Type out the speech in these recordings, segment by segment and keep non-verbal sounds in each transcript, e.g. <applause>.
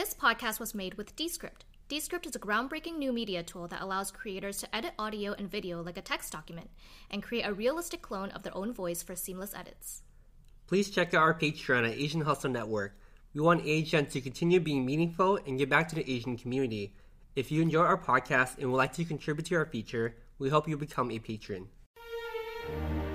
This podcast was made with Descript. Descript is a groundbreaking new media tool that allows creators to edit audio and video like a text document and create a realistic clone of their own voice for seamless edits. Please check out our Patreon at Asian Hustle Network. We want Asian to continue being meaningful and give back to the Asian community. If you enjoy our podcast and would like to contribute to our feature, we hope you become a patron.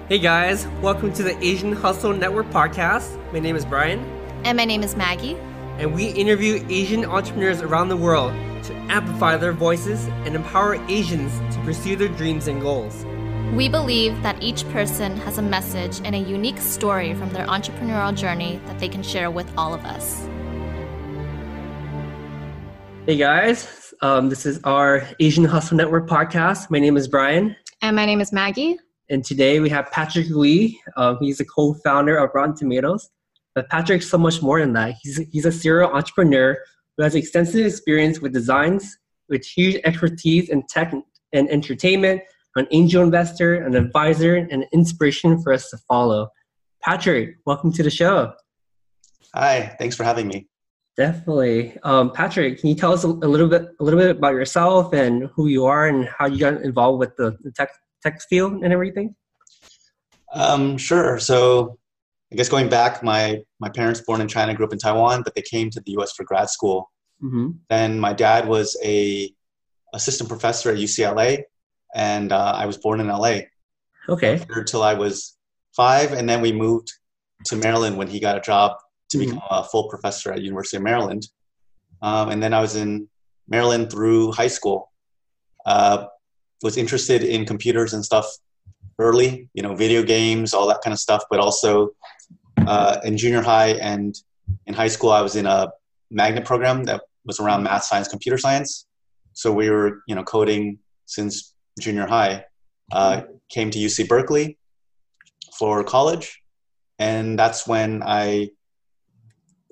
Hey guys, welcome to the Asian Hustle Network podcast. My name is Brian, And my name is Maggie. And we interview Asian entrepreneurs around the world to amplify their voices and empower Asians to pursue their dreams and goals. We believe that each person has a message and a unique story from their entrepreneurial journey that they can share with all of us. Hey guys, um, this is our Asian Hustle Network podcast. My name is Brian, And my name is Maggie. and today we have Patrick Lee. Um, he's the co-founder of Rotten Tomatoes. But Patrick's so much more than that. He's he's a serial entrepreneur who has extensive experience with designs, with huge expertise in tech and entertainment, an angel investor, an advisor, and an inspiration for us to follow. Patrick, welcome to the show. Hi, thanks for having me. Definitely, um, Patrick. Can you tell us a, a little bit a little bit about yourself and who you are and how you got involved with the, the tech tech field and everything? Um, sure. So, I guess going back, my my parents born in China, grew up in Taiwan, but they came to the U.S. for grad school. Mm-hmm. Then my dad was a assistant professor at UCLA, and uh, I was born in LA Okay. until I was five, and then we moved to Maryland when he got a job to Mhm. become a full professor at University of Maryland. Um, and then I was in Maryland through high school. Uh, was interested in computers and stuff early, you know, video games, all that kind of stuff. But also uh, in junior high and in high school, I was in a magnet program that was around math, science, computer science. So we were, you know, coding since junior high. Uh, came to UC Berkeley for college, and that's when I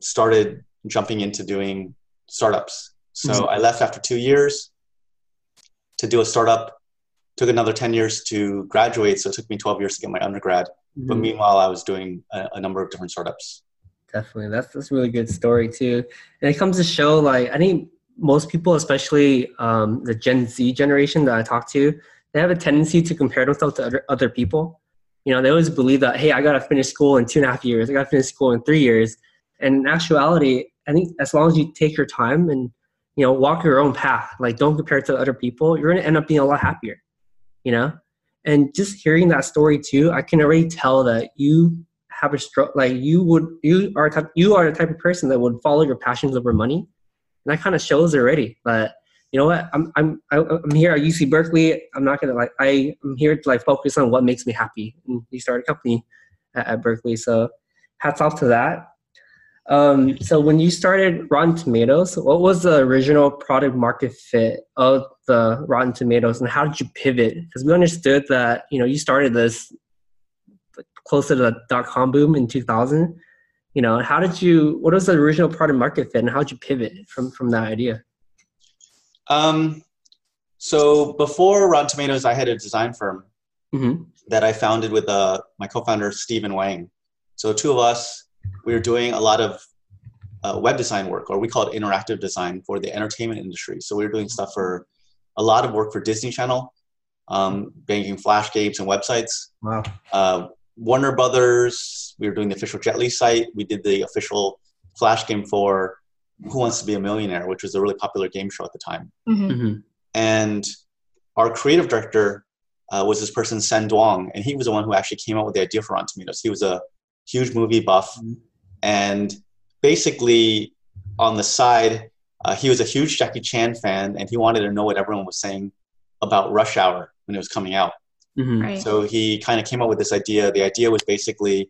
started jumping into doing startups. So Mhm. I left after two years to do a startup. Took another 10 years to graduate, so it took me 12 years to get my undergrad. But Mhm. meanwhile, I was doing a, a number of different startups. Definitely, that's that's a really good story too. And it comes to show, like I think most people, especially um, the Gen Z generation that I talk to, they have a tendency to compare themselves to other other people. You know, they always believe that, hey, I gotta finish school in two and a half years. I gotta finish school in three years. And in actuality, I think as long as you take your time and you know walk your own path, like don't compare to other people, you're gonna end up being a lot happier. You know, and just hearing that story too, I can already tell that you have a struggle like you would you are type, you are the type of person that would follow your passions over money. And that kind of shows already but you know what i'm i'm i'm here at uc berkeley. I'm not gonna like i i'm here to like focus on what makes me happy. And you started a company at, at berkeley. So hats off to that um, so when you started Rotten Tomatoes, what was the original product market fit of the Rotten Tomatoes, and how did you pivot? Because we understood that you know you started this like, close to the dot com boom in 2000. You know, how did you? What was the original product market fit, and how did you pivot from from that idea? Um, so before Rotten Tomatoes, I had a design firm Mm-hmm. that I founded with uh, my co-founder Stephen Wang. So two of us, we were doing a lot of uh, web design work, or we call it interactive design for the entertainment industry. So we were doing stuff for a lot of work for Disney Channel, um, making flash games and websites. Wow. Uh, Warner Brothers, we were doing the official Jet Li site. We did the official flash game for Who Wants to Be a Millionaire, which was a really popular game show at the time Mhm. Mm-hmm. and our creative director uh, was this person Senh Duong, and he was the one who actually came up with the idea for Rotten Tomatoes. He was a huge movie buff, Mhm. and basically on the side, uh, he was a huge Jackie Chan fan, and he wanted to know what everyone was saying about Rush Hour when it was coming out. Mm-hmm. Right. So he kind of came up with this idea. The idea was basically,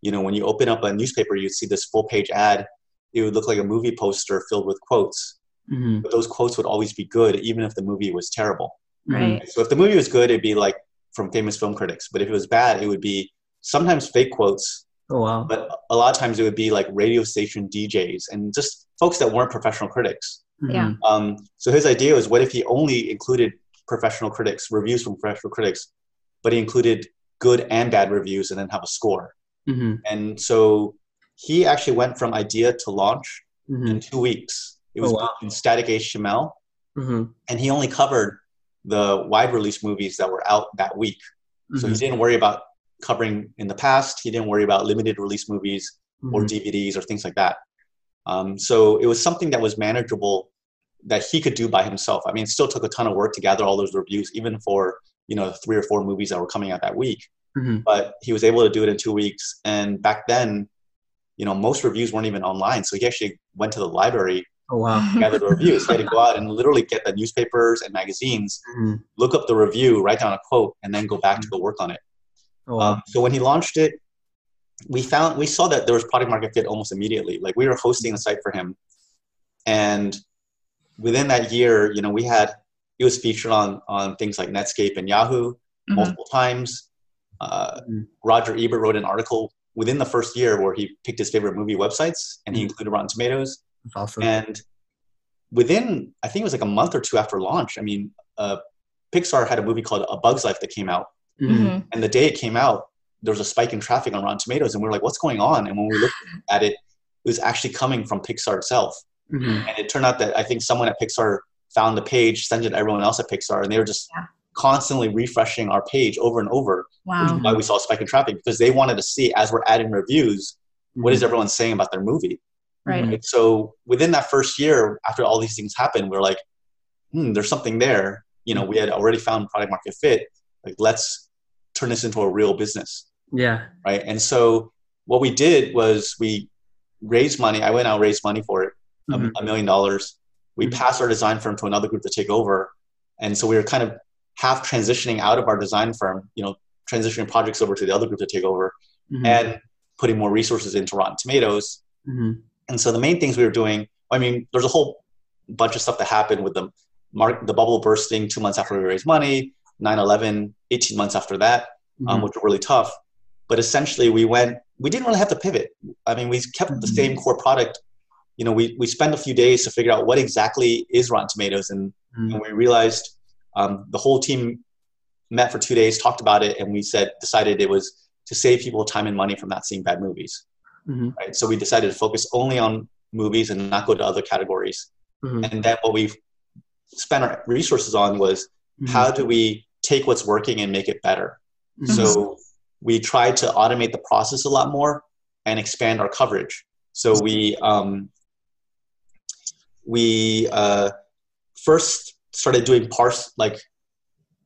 you know, when you open up a newspaper, you'd see this full page ad. It would look like a movie poster filled with quotes, Mm-hmm. but those quotes would always be good, even if the movie was terrible. Right. So if the movie was good, it'd be like from famous film critics. But if it was bad, it would be sometimes fake quotes, Oh wow. but a lot of times it would be like radio station DJs and just folks that weren't professional critics. Yeah. Mhm. Um, so his idea was, what if he only included professional critics, reviews from professional critics, but he included good and bad reviews and then have a score. Mhm. And so he actually went from idea to launch Mhm. in two weeks. It was Oh, wow. in static HTML, hmm and he only covered the wide release movies that were out that week. So Mm-hmm. he didn't worry about covering in the past. He didn't worry about limited release movies or Mhm. DVDs or things like that. Um, so it was something that was manageable that he could do by himself. I mean, it still took a ton of work to gather all those reviews, even for you know three or four movies that were coming out that week. Mhm. But he was able to do it in two weeks. And back then, you know, most reviews weren't even online. So he actually went to the library, Oh wow. <laughs> gathered the reviews. He had to go out and literally get the newspapers and magazines, Mhm. look up the review, write down a quote, and then go back to go work on it. Oh. Um, so when he launched it, we found we saw that there was product market fit almost immediately. Like we were hosting the site for him, and within that year, you know, we had it was featured on on things like Netscape and Yahoo Mhm. multiple times. Uh, Mhm. Roger Ebert wrote an article within the first year where he picked his favorite movie websites and he Mhm. included Rotten Tomatoes. That's awesome. And within, I think it was like a month or two after launch, I mean, uh, Pixar had a movie called A Bug's Life that came out. Mhm. Mhm. And the day it came out, there was a spike in traffic on Rotten Tomatoes, and we were like, "What's going on?" And when we looked at it, it was actually coming from Pixar itself. Mhm. And it turned out that I think someone at Pixar found the page, sent it to everyone else at Pixar, and they were just Yeah. constantly refreshing our page over and over. Which Wow. is why we saw a spike in traffic because they wanted to see as we're adding reviews, what Mm-hmm. is everyone saying about their movie. Right. Right? So within that first year, after all these things happened, we are like, hmm, there's something there. You know, we had already found product market fit. Like, let's turn this into a real business Yeah. right? And so what we did was we raised money. I went out and raised money for it, a- Mhm. million dollars. We Mhm. passed our design firm to another group to take over, and so we were kind of half transitioning out of our design firm, you know, transitioning projects over to the other group to take over, Mhm. and putting more resources into Rotten Tomatoes. Mhm. And so the main things we were doing, I mean, there's a whole bunch of stuff that happened with the mark, the bubble bursting two months after we raised money, 9/11, 18 months after that um, Mhm. which were really tough. But essentially, we went. We didn't really have to pivot. I mean, we kept the Mhm. same core product. You know, we we spent a few days to figure out what exactly is Rotten Tomatoes, and, Mhm. and we realized um, the whole team met for two days, talked about it, and we said decided it was to save people time and money from not seeing bad movies. Mhm. Right. So we decided to focus only on movies and not go to other categories. Mhm. And then what we spent our resources on was Mhm. how do we take what's working and make it better. Mhm. So we tried to automate the process a lot more and expand our coverage. So we um, we uh, first started doing parse like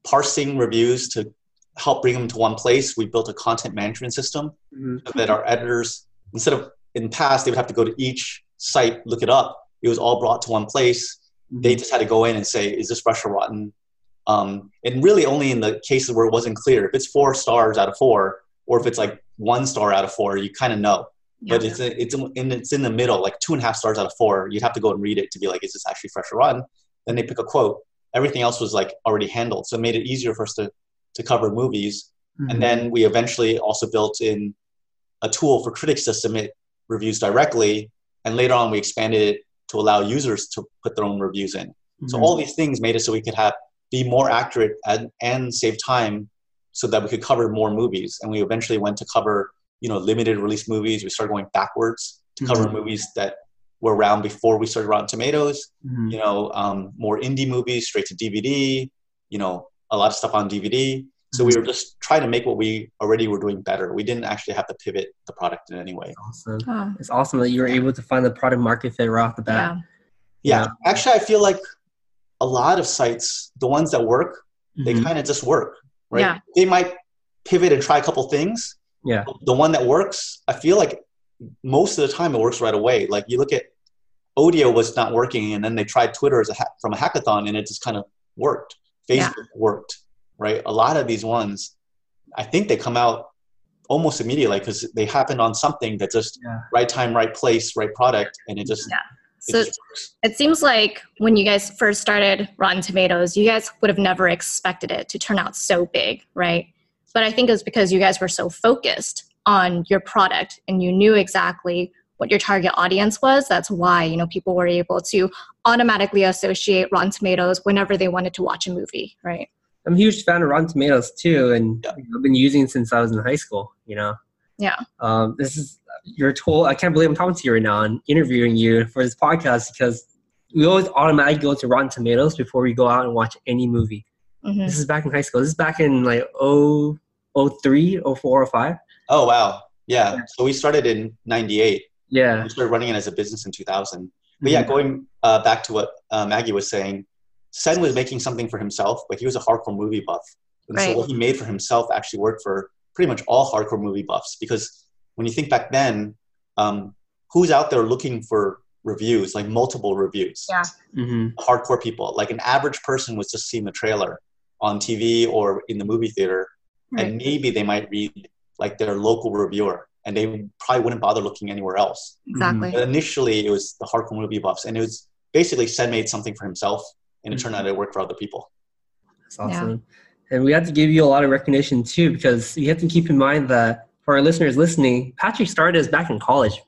parsing reviews to help bring them to one place. We built a content management system Mhm. so that our editors, instead of in the past, they would have to go to each site, look it up. It was all brought to one place. They just had to go in and say, "Is this fresh or rotten?" Um, and really, only in the cases where it wasn't clear. If it's four stars out of four, or if it's like one star out of four, you kind of know. But it's it's in it's in the middle, like two and a half stars out of four. You'd have to go and read it to be like, "Is this actually fresh or rotten?" Then they pick a quote. Everything else was like already handled, so it made it easier for us to to cover movies. Mhm. And then we eventually also built in a tool for critics to submit reviews directly. And later on, we expanded it to allow users to put their own reviews in. So Mhm. all these things made it so we could have be more accurate and, and save time so that we could cover more movies. And we eventually went to cover, you know, limited release movies. We started going backwards to cover Mhm. movies that were around before we started Rotten Tomatoes. Mhm. You know, um, more indie movies straight to DVD. You know, a lot of stuff on DVD. So we were just trying to make what we already were doing better. We didn't actually have to pivot the product in any way. Awesome. Oh, It's awesome that you were able to find the product market fit right off the bat. yeah. Yeah, actually, I feel like a lot of sites, the ones that work, they Mhm. kind of just work, right? Yeah. They might pivot and try a couple things. Yeah. The one that works, I feel like most of the time it works right away. Like you look at Odeo was not working, and then they tried Twitter as a ha- from a hackathon, and it just kind of worked. Yeah. Facebook worked, right? A lot of these ones, I think they come out almost immediately because they happened on something that just Yeah. right time, right place, right product, and it just, Yeah. It So works. it seems like when you guys first started Rotten Tomatoes, you guys would have never expected it to turn out so big, right? But I think it was because you guys were so focused on your product and you knew exactly what your target audience was. That's why, you know, people were able to automatically associate Rotten Tomatoes whenever they wanted to watch a movie, right? I'm a huge fan of Rotten Tomatoes too, and Yeah. I've been using it since I was in high school. You know. Yeah. Um, this is your tool. I can't believe I'm talking to you right now and interviewing you for this podcast because we always automatically go to Rotten Tomatoes before we go out and watch any movie. Mhm. This is back in high school. This is back in like oh oh three, oh four, oh five. Oh wow, yeah. So we started in '98. Yeah. We started running it as a business in 2000. But yeah, Mhm. going uh, back to what uh, Maggie was saying, Senh was making something for himself, but he was a hardcore movie buff. And Right. so what he made for himself actually worked for pretty much all hardcore movie buffs. Because when you think back then, um, who's out there looking for reviews, like multiple reviews? Yeah. hmm Hardcore people. Like an average person was just seeing the trailer on TV or in the movie theater, Right. and maybe they might read like their local reviewer, and they probably wouldn't bother looking anywhere else. Exactly. But initially, it was the hardcore movie buffs, and it was basically Senh made something for himself, and it turned Mm-hmm. out it worked for other people. That's awesome. And we have to give you a lot of recognition too, because you have to keep in mind that for our listeners listening, Patrick started us back in college.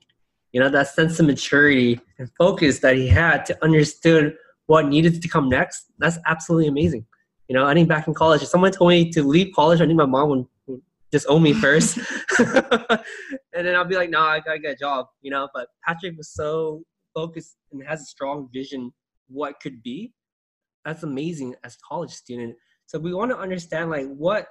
You know, that sense of maturity and focus that he had to understand what needed to come next. That's absolutely amazing. You know, I think back in college, if someone told me to leave college, I think my mom would, just own me first. <laughs> and then I'll be like, no, I gotta get a job, you know. But Patrick was so focused and has a strong vision what could be. That's amazing as a college student. So we want to understand like what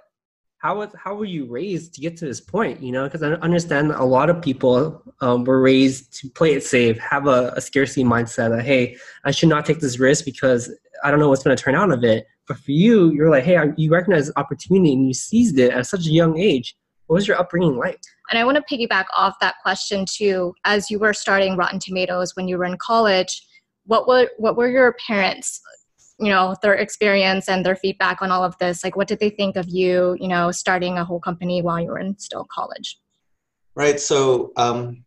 how was how were you raised to get to this point you know? Because i understand a lot of people um, were raised to play it safe have a, a scarcity mindset that hey i should not take this risk because i don't know what's going to turn out of it. But for you you're like hey you recognize opportunity and you seized it at such a young age. What was your upbringing like? And I want to piggyback off that question too. As you were starting Rotten Tomatoes when you were in college, what were what were your parents, you know, their experience and their feedback on all of this? Like, what did they think of you, you know, starting a whole company while you were in still college? Right. So um,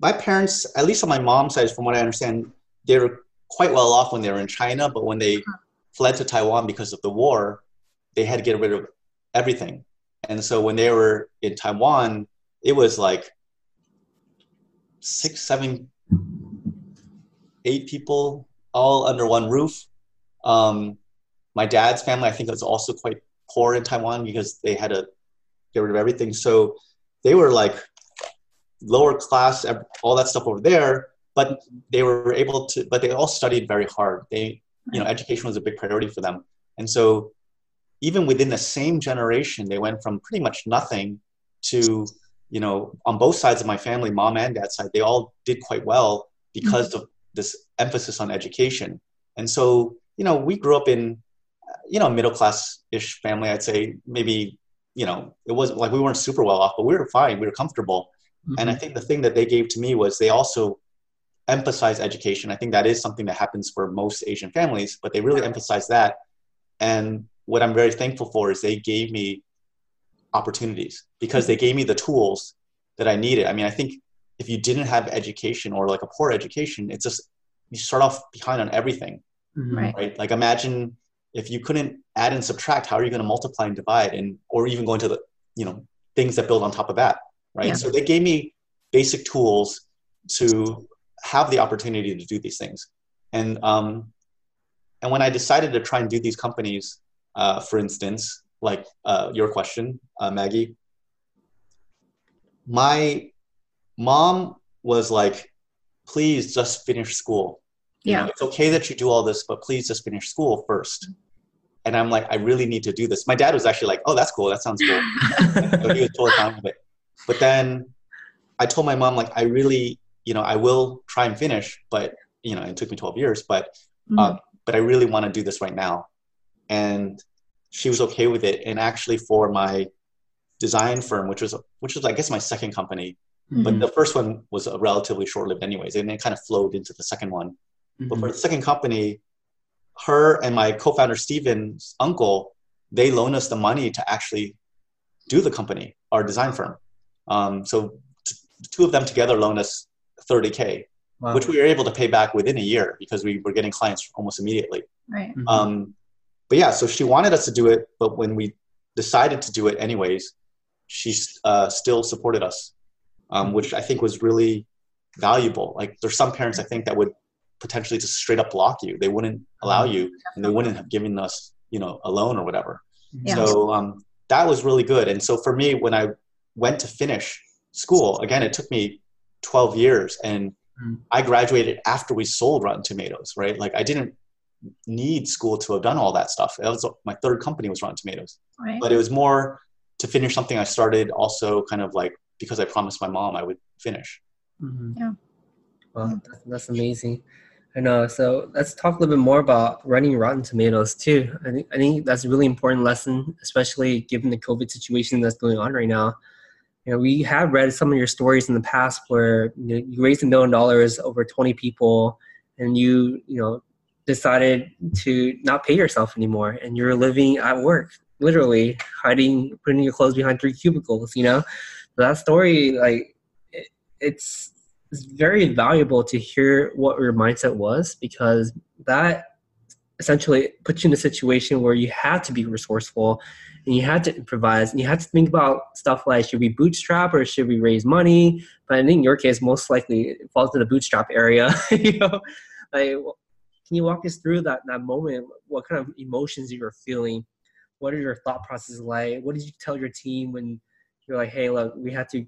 my parents, at least on my mom's side, from what I understand, they were quite well off when they were in China, but when they fled to Taiwan because of the war, they had to get rid of everything. And so when they were in Taiwan, it was like six, seven, eight people all under one roof. Um, my dad's family, I think, was also quite poor in Taiwan because they had to get rid of everything. So they were like lower class, all that stuff over there, but they were able to, but they all studied very hard. They, you know, education was a big priority for them. And so even within the same generation, they went from pretty much nothing to, you know, on both sides of my family, mom and dad side, they all did quite well because of this emphasis on education. And so, you know, we grew up in, you know, middle class ish family, I'd say maybe, you know, it wasn't like we weren't super well off, but we were fine. We were comfortable. And I mm-hmm. think the thing that they gave to me was they also emphasize education. I think that is something that happens for most Asian families, but they really emphasize that. And what I'm very thankful for is they gave me opportunities because they mm-hmm. gave me the tools that I needed. I mean, I think if you didn't have education or like a poor education, it's just you start off behind on everything, Mhm. Right. right? Like imagine if you couldn't add and subtract, how are you going to multiply and divide and or even go into the, you know, things that build on top of that, right? Yeah. So they gave me basic tools to have the opportunity to do these things. And um, and when I decided to try and do these companies, uh, for instance, like uh, your question, uh, Maggie, my mom was like, "Please just finish school. You know, Yeah. it's okay that you do all this, but please just finish school first. And I'm like, I really need to do this. My dad was actually like, "Oh, that's cool. That sounds cool." <laughs> so he was totally fine with it. But then I told my mom, like, I really, you know, I will try and finish, but you know, it took me 12 years, but uh, but I really want to do this right now. And she was okay with it. And actually, for my design firm, which was which was I guess my second company, but Mhm. the first one was relatively short-lived, anyways, and it kind of flowed into the second one. But for the second company, her and my co-founder Stephen's uncle, they loaned us the money to actually do the company, our design firm. Um, so t- the two of them together loaned us 30k, Wow. which we were able to pay back within a year because we were getting clients almost immediately. Right. Mhm. Um, but yeah, so she wanted us to do it, but when we decided to do it anyways, she uh, still supported us, um, which I think was really valuable. Like there's some parents I think that would potentially just straight up block you. They wouldn't allow you, and they wouldn't have given us, you know, a loan or whatever. Yeah. So um, that was really good. And so for me, when I went to finish school, again, it took me 12 years, and Mhm. I graduated after we sold Rotten Tomatoes, right? Like I didn't need school to have done all that stuff. That was my third company was Rotten Tomatoes, Right. but it was more to finish something I started. Also, kind of like because I promised my mom I would finish. Mhm. Yeah. Well, that's, that's amazing. I know. So let's talk a little bit more about running Rotten Tomatoes too. I think I think that's a really important lesson, especially given the COVID situation that's going on right now. You know, we have read some of your stories in the past where you, know, you raised a million dollars over 20 people, and you you know decided to not pay yourself anymore, and you're living at work, literally hiding, putting your clothes behind three cubicles. You know, that story like it, it's it's very valuable to hear what your mindset was because that essentially puts you in a situation where you had to be resourceful and you had to improvise and you had to think about stuff like should we bootstrap or should we raise money? But i think in your case most likely it falls to the bootstrap area <laughs> you know? Like can you walk us through that that moment? What kind of emotions you were feeling? What are your thought processes like? What did you tell your team when you're like hey look we had to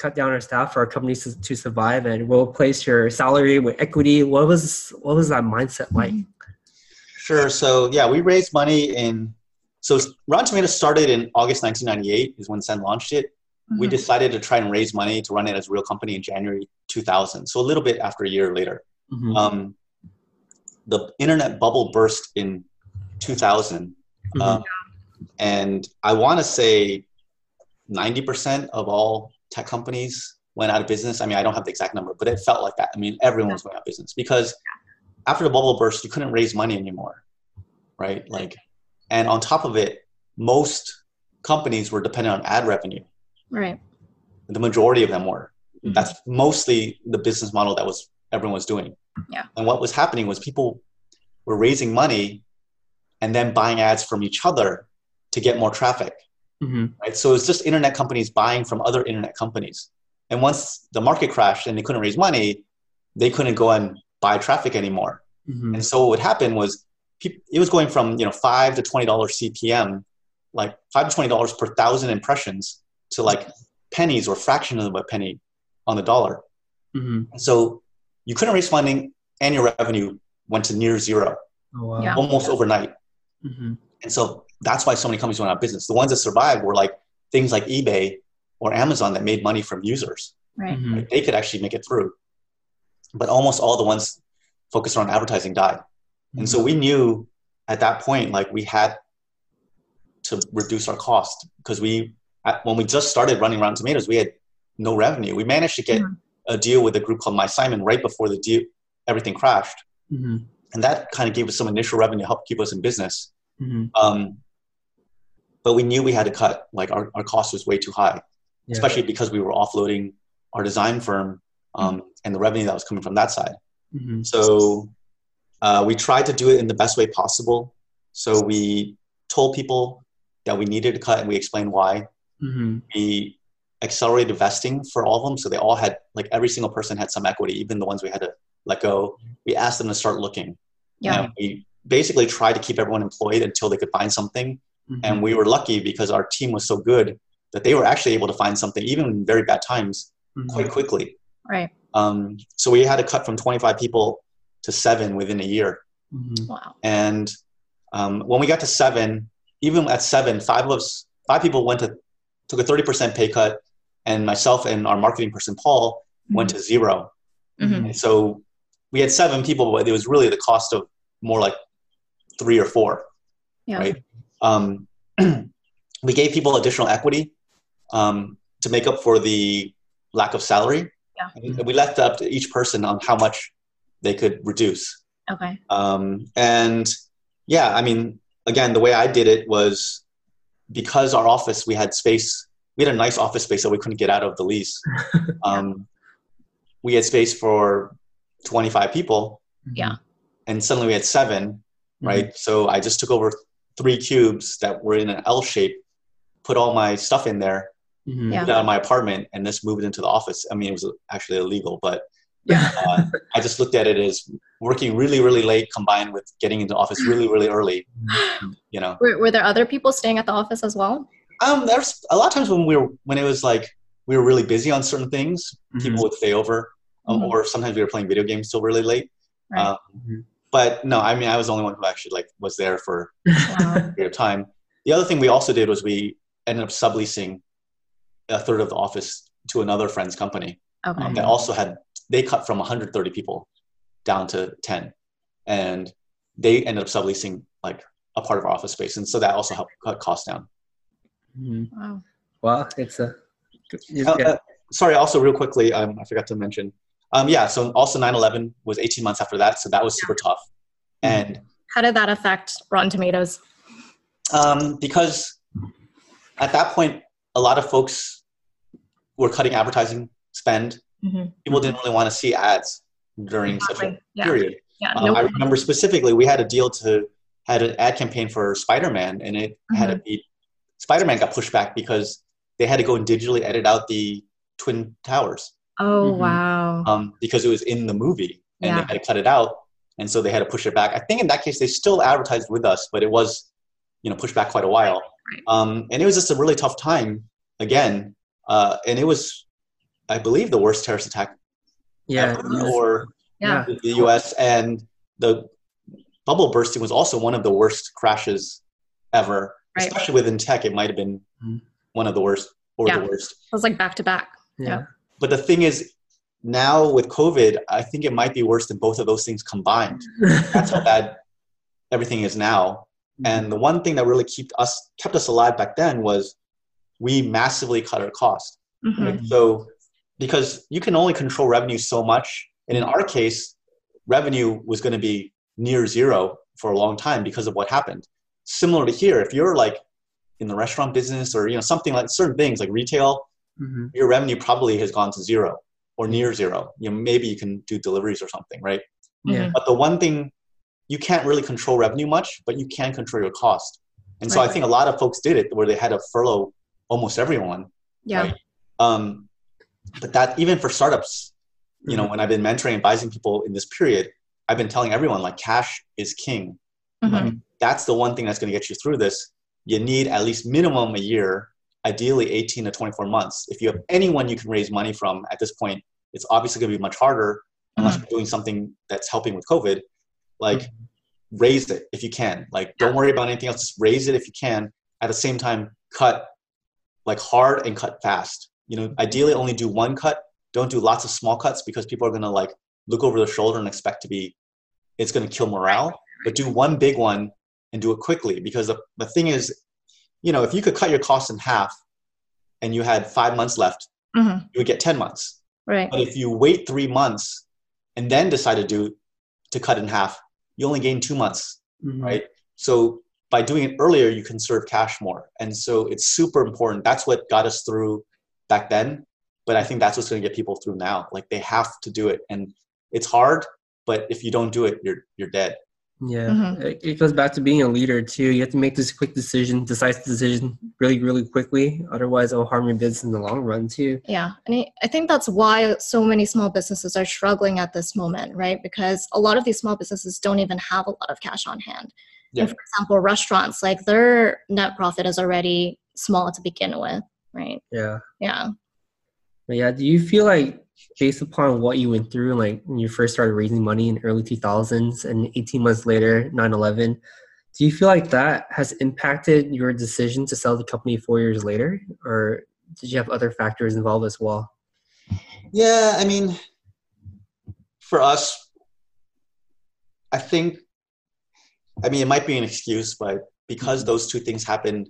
cut down our staff for our companies to, to survive and we'll place your salary with equity what was what was that mindset like Sure. So yeah, we raised money in. So Rotten Tomatoes started in August 1998 is when Senh launched it. We Mhm. decided to try and raise money to run it as a real company in January 2000. So a little bit after a year later. Mhm. Um, the internet bubble burst in 2000, Mhm. um, and I want to say 90% of all tech companies went out of business. I mean, I don't have the exact number, but it felt like that. I mean, everyone was going out of business because after the bubble burst, you couldn't raise money anymore, right? Like, and on top of it, most companies were dependent on ad revenue. Right. The majority of them were. Mhm. That's mostly the business model that was everyone was doing. Yeah. And what was happening was people were raising money and then buying ads from each other to get more traffic Mhm. right? So it's just internet companies buying from other internet companies. And once the market crashed and they couldn't raise money, they couldn't go and buy traffic anymore. Mhm. And so what would happen was it was going from you know five to twenty dollars CPM, like five to twenty dollars per thousand impressions, to like pennies or fraction of a penny on the dollar. Mhm. So you couldn't raise funding, and your revenue went to near zero Oh, wow. Yeah. almost overnight. Mhm. And so that's why so many companies went out of business. The ones that survived were like things like eBay or Amazon that made money from users. Right. Mhm. Right? They could actually make it through. But almost all the ones focused on advertising died. And so we knew at that point, like we had to reduce our cost because we, at, when we just started running Rotten Tomatoes, we had no revenue. We managed to get Mhm. a deal with a group called mySimon right before the deal, everything crashed. Mhm. And that kind of gave us some initial revenue to help keep us in business. Mhm. Um, but we knew we had to cut. Like our, our cost was way too high, Yeah. especially because we were offloading our design firm um, and the revenue that was coming from that side. Mhm. So uh, we tried to do it in the best way possible. So we told people that we needed to cut and we explained why. Mhm. We accelerated vesting for all of them. So they all had, like every single person had some equity, even the ones we had to let go. We asked them to start looking. Yeah. And we basically tried to keep everyone employed until they could find something. Mhm. And we were lucky because our team was so good that they were actually able to find something, even in very bad times, Mhm. quite quickly. Right. Um, so we had to cut from 25 people to seven within a year. Mhm. Wow. And um, when we got to seven, even at seven, five of us, five people went to took a 30% pay cut, and myself and our marketing person Paul went to 0 Mhm. So we had seven people, but it was really the cost of more like three or four. Yeah. Right. Um, <clears throat> we gave people additional equity um, to make up for the lack of salary. Yeah. We left it up to each person on how much they could reduce. Okay. Um, and yeah, I mean, again, the way I did it was because our office, we had space, we had a nice office space that we couldn't get out of the lease. <laughs> Um, we had space for 25 people. Yeah. And suddenly we had 7 Mm-hmm. right? So I just took over three cubes that were in an L shape, put all my stuff in there, Mhm. Yeah. moved out of my apartment, and just moved into the office. I mean, it was actually illegal, but Yeah. uh, I just looked at it as working really, really late combined with getting into office really, really early. <gasps> You know, Were, were there other people staying at the office as well? um, there's a lot of times when we were when it was like we were really busy on certain things, Mhm. people would stay over. um, Mhm. or sometimes we were playing video games till really late. Right. Um, Mhm. But no, I mean, I was the only one who actually like was there for <laughs> a period of time. The other thing we also did was we ended up subleasing a third of the office to another friend's company Okay. um, that also had they cut from 130 people down to 10, and they ended up subleasing like a part of our office space, and so that also helped cut costs down. Mhm. Wow. Well, it's a. it's- Uh, yeah. uh, sorry, also real quickly, um, I forgot to mention. Um, yeah, so also 9/11 was 18 months after that, so that was super tough, and How did that affect Rotten Tomatoes? um, because at that point, a lot of folks were cutting advertising spend. Mhm. People didn't really want to see ads during such a Yeah. period. Yeah. Um, no- I remember specifically, we had a deal to had an ad campaign for Spider-Man, and it had to Mm-hmm. be Spider-Man got pushed back because they had to go and digitally edit out the twin towers oh Mhm. wow. um, because it was in the movie, and Yeah. they had to cut it out, and so they had to push it back. I think in that case, they still advertised with us, but it was, you know, pushed back quite a while, Right. um, and it was just a really tough time again, uh, and it was, I believe, the worst terrorist attack yeah. ever, or yeah. the U.S. and the bubble bursting was also one of the worst crashes ever. Right. Especially within tech, it might have been Mhm. one of the worst or Yeah. the worst. It was like back to back. yeah. But the thing is, now with COVID, I think it might be worse than both of those things combined. <laughs> That's how bad everything is now. And the one thing that really kept us kept us alive back then was we massively cut our cost. Mhm. Right? So because you can only control revenue so much, and in our case, revenue was going to be near zero for a long time because of what happened. Similar to here, if you're like in the restaurant business or you know something like certain things like retail, Mhm. your revenue probably has gone to zero or near zero. You know, maybe you can do deliveries or something, right? Yeah. But the one thing you can't really control revenue much, but you can control your cost. And so I Right. think a lot of folks did it where they had to furlough almost everyone Yeah. right? Um, but that even for startups, you know, Mhm. when I've been mentoring, advising people in this period, I've been telling everyone like cash is king. Mhm. That's the one thing that's going to get you through this. You need at least minimum a year, ideally 18 to 24 months. If you have anyone you can raise money from at this point, it's obviously going to be much harder unless mm-hmm. you're doing something that's helping with COVID. Like mm-hmm. raise it if you can. Like don't worry about anything else. Just raise it if you can. At the same time, cut like hard and cut fast. You know, ideally only do one cut. Don't do lots of small cuts because people are gonna like look over their shoulder and expect to be it's gonna kill morale. But do one big one and do it quickly because the, the thing is, you know, if you could cut your costs in half and you had five months left, Mhm. you would get 10 months. Right. But if you wait three months and then decide to do to cut in half, you only gain two months Mhm. right? So by doing it earlier, you conserve cash more. And so it's super important. That's what got us through back then. But I think that's what's going to get people through now. Like they have to do it. And it's hard, but if you don't do it, you're, you're dead. Yeah, Mhm. it, it goes back to being a leader too. You have to make this quick decision, decisive decision, really, really quickly. Otherwise, it'll harm your business in the long run too. Yeah. And I- I think that's why so many small businesses are struggling at this moment, right? Because a lot of these small businesses don't even have a lot of cash on hand. Yeah. And for example, restaurants, like their net profit is already small to begin with, right? Yeah, Yeah. but yeah. Do you feel like, based upon what you went through, like when you first started raising money in early two thousands, and eighteen months later, 9-11, do you feel like that has impacted your decision to sell the company four years later, or did you have other factors involved as well? Yeah, I mean, for us, I think, I mean, it might be an excuse, but because those two things happened,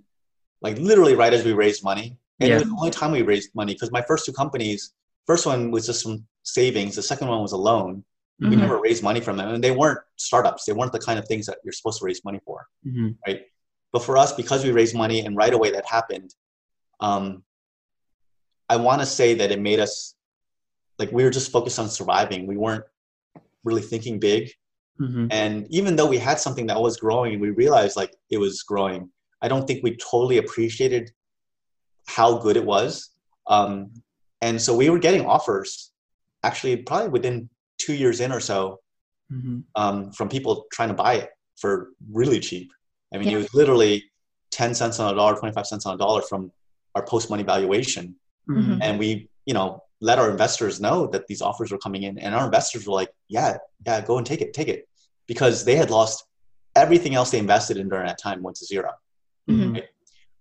like literally right as we raised money, and Yeah. it was the only time we raised money because my first two companies, first one was just some savings, the second one was a loan. We Mhm. never raised money from them, and they weren't startups. They weren't the kind of things that you're supposed to raise money for. Mm-hmm. But for us, because we raised money and right away that happened, um, I want to say that it made us like we were just focused on surviving. We weren't really thinking big. Mm-hmm. And even though we had something that was growing we realized like it was growing, I don't think we totally appreciated how good it was. Um, and so we were getting offers actually probably within two years in or so Mm-hmm. um, from people trying to buy it for really cheap. I mean, Yeah. it was literally 10 cents on a dollar, 25 cents on a dollar from our post money valuation. Mm-hmm. And we, you know, let our investors know that these offers were coming in, and our investors were like, "Yeah, yeah, go and take it, take it," because they had lost everything else they invested in during that time went to 0 Mhm. Right?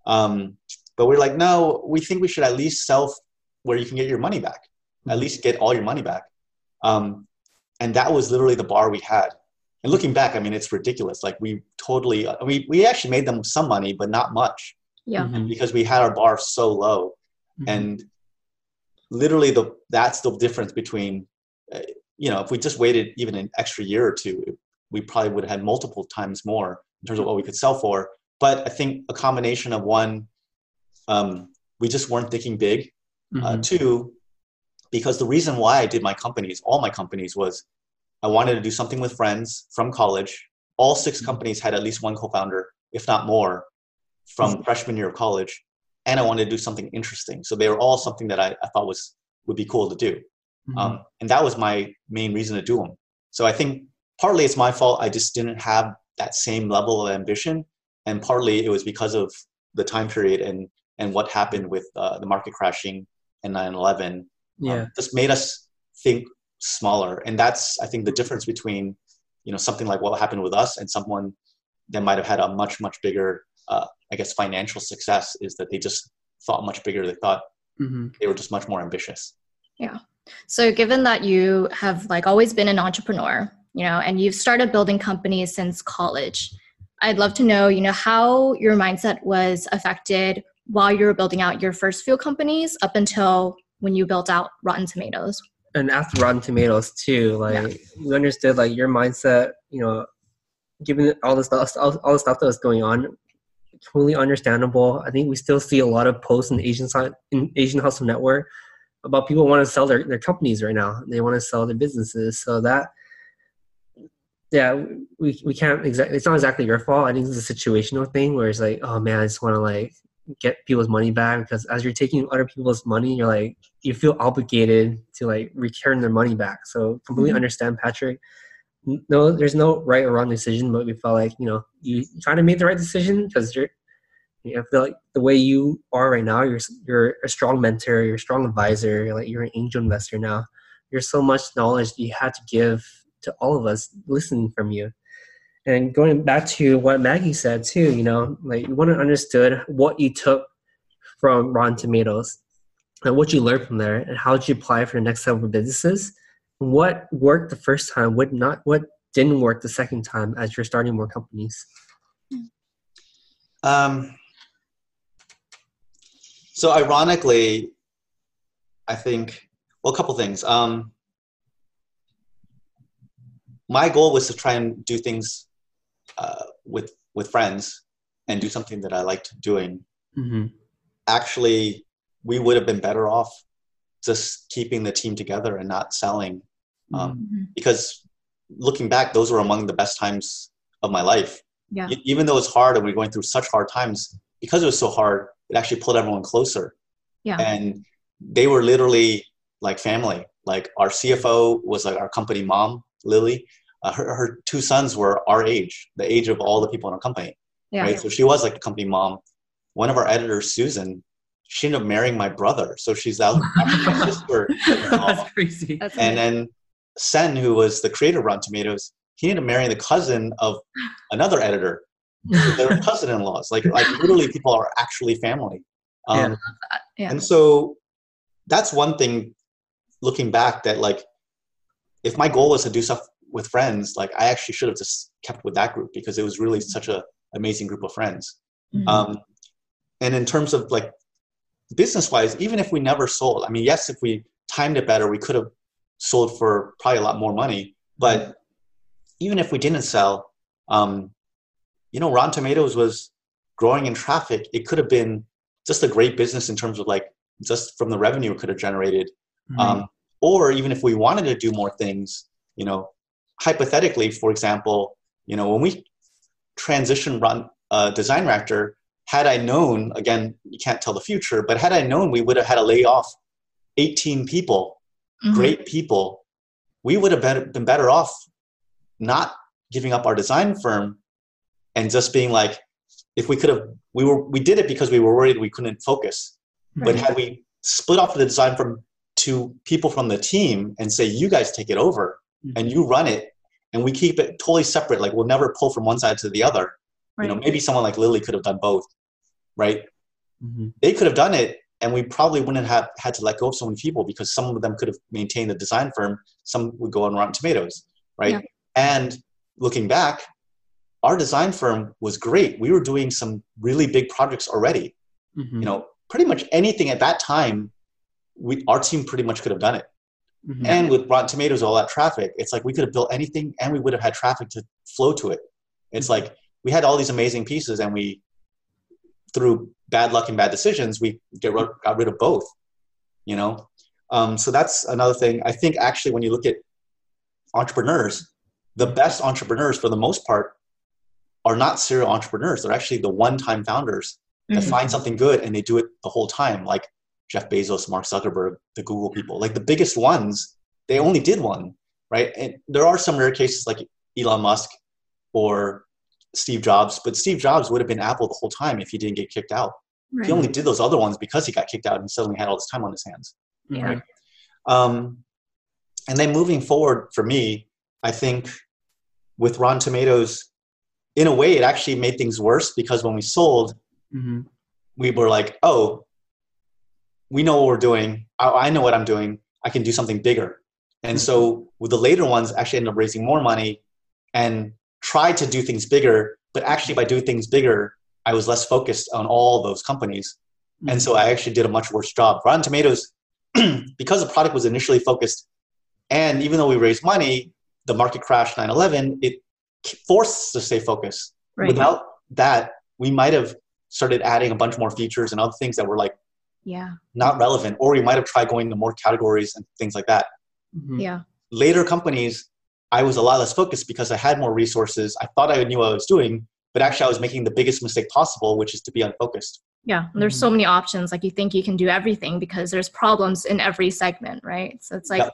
Um, but we're like, no, we think we should at least sell where you can get your money back, at least get all your money back. Um, and that was literally the bar we had. And looking back, I mean, it's ridiculous. Like we totally, we, we actually made them some money, but not much Yeah. Mhm. because we had our bar so low. Mhm. And literally the, that's the difference between, uh, you know, if we just waited even an extra year or two, we probably would have had multiple times more in terms of what we could sell for. But I think a combination of one, um, we just weren't thinking big. Uh, Mhm. two, because the reason why I did my companies, all my companies, was I wanted to do something with friends from college. All six companies had at least one co-founder, if not more, from freshman year of college, and I wanted to do something interesting. So they were all something that I, I thought was would be cool to do, Mhm. um, and that was my main reason to do them. So I think partly it's my fault. I just didn't have that same level of ambition, and partly it was because of the time period and and what happened with uh, the market crashing and 9/11 yeah. um, just made us think smaller and that's i think the difference between you know something like what happened with us and someone that might have had a much much bigger uh, i guess financial success is that they just thought much bigger they thought Mhm. they were just much more ambitious yeah So, given that you have like always been an entrepreneur, you know, and you've started building companies since college, I'd love to know, you know, how your mindset was affected while you were building out your first few companies up until when you built out Rotten Tomatoes. and after Rotten Tomatoes too, like you understood like your mindset, you know, given all the stuff, all, all the stuff that was going on, totally understandable. I think we still see a lot of posts in Asian side in Asian Hustle Network about people want to sell their, their companies right now. They want to sell their businesses. So that, yeah, we, we can't exactly, it's not exactly your fault. I think it's a situational thing where it's like, oh man, I just want to like get people's money back because as you're taking other people's money, you're like, you feel obligated to like return their money back. So completely Mhm. understand Patrick. No, there's no right or wrong decision, but we felt like, you know, you kind of made the right decision because you're, you know, I feel like the way you are right now, you're you're a strong mentor, you're a strong advisor, you're like you're an angel investor now. You're so much knowledge that you had to give to all of us listening from you. And going back to what Maggie said too, you know, like you want to understood what you took from Rotten Tomatoes and what you learned from there and how did you apply for the next level of businesses. What worked the first time, what not what didn't work the second time as you're starting more companies. um, so ironically i think well a couple things um, my goal was to try and do things uh, with with friends and do something that I liked doing. Mm-hmm. Actually, we would have been better off just keeping the team together and not selling, um, Mhm. because looking back, those were among the best times of my life. Yeah. E- Even though it's hard and we're going through such hard times, because it was so hard, it actually pulled everyone closer. Yeah. And they were literally like family. Like our CFO was like our company mom, Lily. Uh, her, her two sons were our age, the age of all the people in our company. Yeah. Right. So she was like the company mom. One of our editors, Susan, she ended up marrying my brother. So she's out actually <laughs> my sister. That's crazy. That's And then Senh, who was the creator of Rotten Tomatoes, he ended up marrying the cousin of another editor. <laughs> So they're cousin-in-laws. Like like literally, people are actually family. Um, yeah. And so that's one thing. Looking back, that like, if my goal was to do stuff with friends, like I actually should have just kept with that group because it was really such a amazing group of friends. Mhm. Um, and in terms of like business wise, even if we never sold, I mean, yes, if we timed it better, we could have sold for probably a lot more money. But even if we didn't sell, um, you know, Rotten Tomatoes was growing in traffic. It could have been just a great business in terms of like just from the revenue it could have generated. Um, or even if we wanted to do more things, you know, hypothetically, for example, you know, when we transitioned run uh, Design Reactor, had I known, again, you can't tell the future, but had I known we would have had to lay off 18 people, Mhm. great people, we would have been, been better off not giving up our design firm and just being like, if we could have, we were, we did it because we were worried we couldn't focus. But had we split off the design firm to people from the team and say, "You guys take it over And you run it, and we keep it totally separate. Like we'll never pull from one side to the other. Right. You know, maybe someone like Lily could have done both, right? Mhm. They could have done it, and we probably wouldn't have had to let go of so many people because some of them could have maintained the design firm. Some would go on Rotten Tomatoes, right? Yeah. And looking back, our design firm was great. We were doing some really big projects already. Mhm. You know, pretty much anything at that time, we our team pretty much could have done it. Mhm. And with Rotten Tomatoes, all that traffic, it's like we could have built anything and we would have had traffic to flow to it. It's like we had all these amazing pieces and we, through bad luck and bad decisions, we get got rid of both, you know? Um, so that's another thing. I think actually when you look at entrepreneurs, the best entrepreneurs for the most part are not serial entrepreneurs. They're actually the one-time founders that Mhm. find something good and they do it the whole time, like Jeff Bezos, Mark Zuckerberg, the Google people. Like the biggest ones, they only did one, right? And there are some rare cases like Elon Musk or Steve Jobs, but Steve Jobs would have been Apple the whole time if he didn't get kicked out. Right. He only did those other ones because he got kicked out and suddenly had all this time on his hands. Yeah. Um, and then moving forward for me, I think with Rotten Tomatoes, in a way, it actually made things worse because when we sold, Mhm. we were like, oh, we know what we're doing. I, I know what I'm doing. I can do something bigger. And so mm-hmm. with the later ones, actually end up raising more money and tried to do things bigger. But actually, by doing things bigger, I was less focused on all those companies. And so I mm-hmm. actually did a much worse job. Rotten Tomatoes, <clears throat> because the product was initially focused, and even though we raised money, the market crashed 9 11, it forced us to stay focused. Right. Without that, we might have started adding a bunch more features and other things that were like yeah. not relevant, or we might have tried going to more categories and things like that. Mhm. Yeah. Later companies, I was a lot less focused because I had more resources. I thought I knew what I was doing, but actually I was making the biggest mistake possible, which is to be unfocused. Yeah. And There's so many options. Like you think you can do everything because there's problems in every segment, right? So it's like Yeah.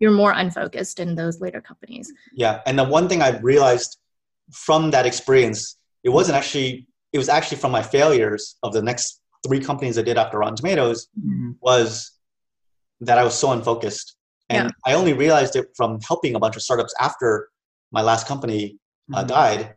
you're more unfocused in those later companies. Yeah, and the one thing I realized from that experience, it wasn't actually it was actually from my failures of the next three companies I did after Rotten Tomatoes Mhm. was that I was so unfocused. And Yeah. I only realized it from helping a bunch of startups after my last company uh, Mhm. died.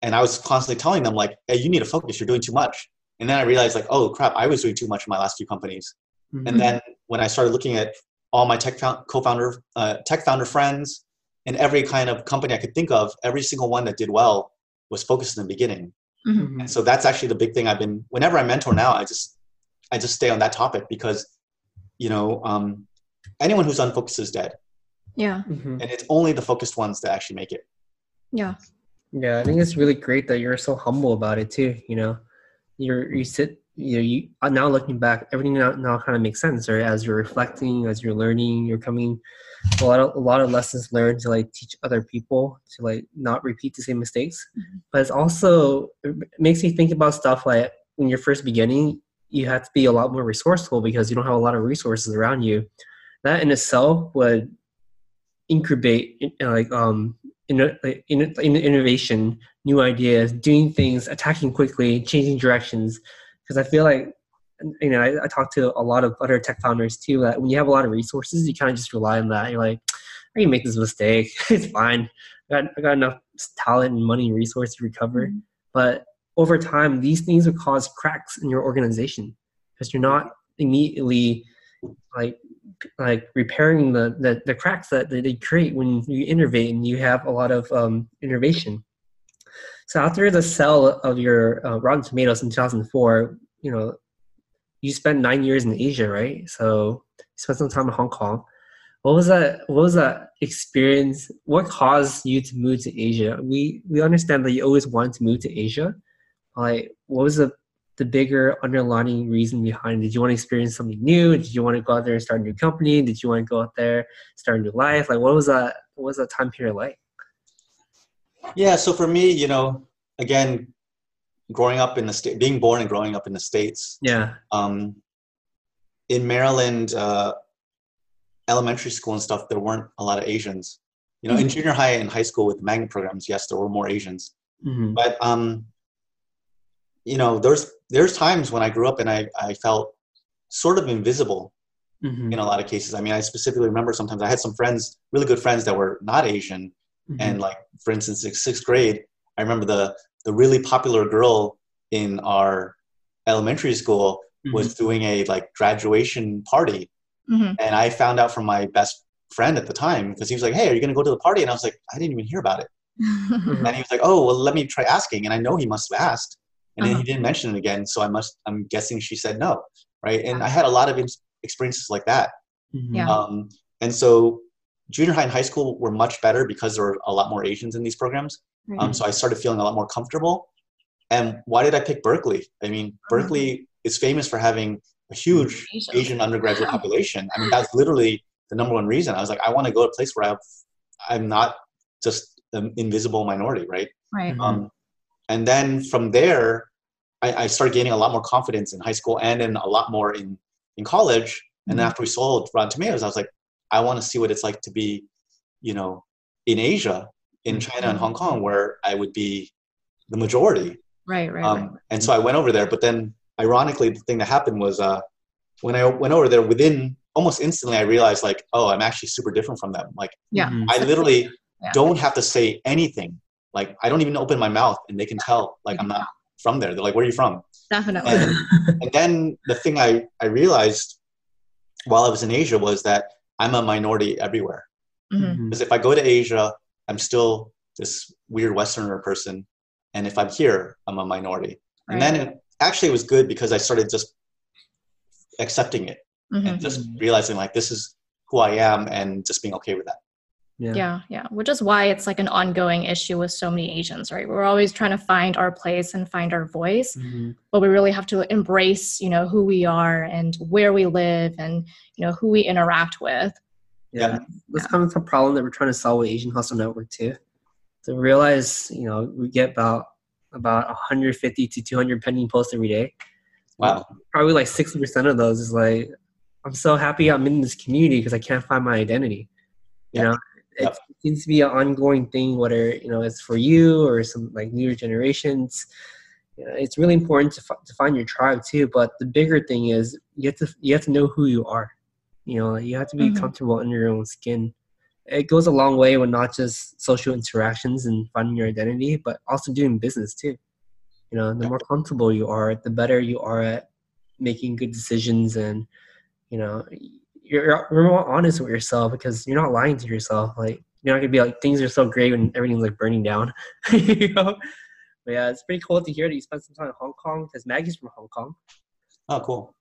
And I was constantly telling them like, "Hey, you need to focus. You're doing too much." And then I realized like, "Oh crap, I was doing too much in my last few companies." Mhm. And then when I started looking at all my tech found, co-founder, uh, tech founder friends, and every kind of company I could think of, every single one that did well was focused in the beginning. Mhm. And so that's actually the big thing I've been. Whenever I mentor now, I just I just stay on that topic because, you know, um, anyone who's unfocused is dead, Yeah. Mhm. and it's only the focused ones that actually make it. Yeah. Yeah, I think it's really great that you're so humble about it too. You know, you're you sit. You know, you uh, now looking back, everything now, now kind of makes sense, right? As you're reflecting, as you're learning, you're coming a lot of a lot of lessons learned to like teach other people to like not repeat the same mistakes. Mhm. But it's also it makes me think about stuff like when you're first beginning, you have to be a lot more resourceful because you don't have a lot of resources around you. That in itself would incubate you know, like um in, in, in innovation, new ideas, doing things, attacking quickly, changing directions. Because I feel like, you know, I, I talk to a lot of other tech founders too. That when you have a lot of resources, you kind of just rely on that. You're like, I can make this mistake. <laughs> it's fine. I got, I got enough talent and money and resources to recover. Mhm. But over time, these things will cause cracks in your organization because you're not immediately like like repairing the, the, the cracks that, that they create when you innovate and you have a lot of um, innovation. So after the sell of your uh, Rotten Tomatoes in 2004, you know, you spent nine years in Asia, right? So you spent some time in Hong Kong. What was that? What was that experience? What caused you to move to Asia? We we understand that you always wanted to move to Asia. Like, what was the the bigger underlying reason behind? Did you want to experience something new? Did you want to go out there and start a new company? Did you want to go out there start a new life? Like, what was that? What was that time period like? Yeah. So for me, you know, again, growing up in the state, being born and growing up in the states, Yeah. um, in Maryland, uh, elementary school and stuff, there weren't a lot of Asians. You know, in junior high and high school with magnet programs, yes, there were more Asians. hmm But um, you know, there's there's times when I grew up and I, I felt sort of invisible Mhm. in a lot of cases. I mean, I specifically remember sometimes I had some friends, really good friends that were not Asian, Mhm. and like for instance, sixth grade, I remember the the really popular girl in our elementary school was doing a like graduation party, Mhm. and I found out from my best friend at the time because he was like, "Hey, are you going to go to the party?" And I was like, "I didn't even hear about it." <laughs> And he was like, "Oh, well, let me try asking." And I know he must have asked, and then Uh-huh. he didn't mention it again. So I must, I'm guessing she said no, right? And I had a lot of ex- experiences like that. Mhm. Yeah. Um, and so junior high and high school were much better because there were a lot more Asians in these programs. Um, so I started feeling a lot more comfortable. And why did I pick Berkeley? I mean, Berkeley is famous for having a huge Asian. Asian undergraduate population. I mean, that's literally the number one reason. I was like, I want to go to a place where I've, I'm not just an invisible minority, right? Right. Um, and then from there, I, I started gaining a lot more confidence in high school and in a lot more in, in college. And then Mhm. after we sold Rotten Tomatoes, I was like, I want to see what it's like to be, you know, in Asia, in Mhm. China and Hong Kong, where I would be the majority. Right. Right. Um, right. and so I went over there. But then, ironically, the thing that happened was uh, when I went over there, within almost instantly, I realized like, oh, I'm actually super different from them. Like, Yeah. Mhm. I literally <laughs> Yeah. don't have to say anything. Like, I don't even open my mouth, and they can tell like I'm not from there. They're like, "Where are you from?" Definitely. And, and then the thing I I realized while I was in Asia was that I'm a minority everywhere. Mhm. Mhm. Because if I go to Asia, I'm still this weird Westerner person, and if I'm here, I'm a minority. And then it, actually, it was good because I started just accepting it Mhm. and just realizing like this is who I am, and just being okay with that. Yeah. Yeah, yeah. Which is why it's like an ongoing issue with so many Asians, right? We're always trying to find our place and find our voice, Mhm. but we really have to embrace, you know, who we are and where we live and, you know, who we interact with. Yeah. That's kind of the problem that we're trying to solve with Asian Hustle Network too. To realize, you know, we get about about 150 to 200 pending posts every day. Wow. Probably like 60% of those is like, I'm so happy I'm in this community because I can't find my identity. You Yeah. know, it Yep. seems to be an ongoing thing, whether, you know, it's for you or some like newer generations. You know, it's really important to, f- to find your tribe too. But the bigger thing is you have to, you have to know who you are. You know, you have to be Mhm. comfortable in your own skin it goes a long way with not just social interactions and finding your identity, but also doing business too. You know, the more comfortable you are, the better you are at making good decisions, and you know, you're, you're more honest with yourself because you're not lying to yourself. Like you're not gonna be like things are so great when everything's like burning down. <laughs> you know. But yeah, it's pretty cool to hear that you spent some time in Hong Kong because Maggie's from Hong Kong. Oh, cool.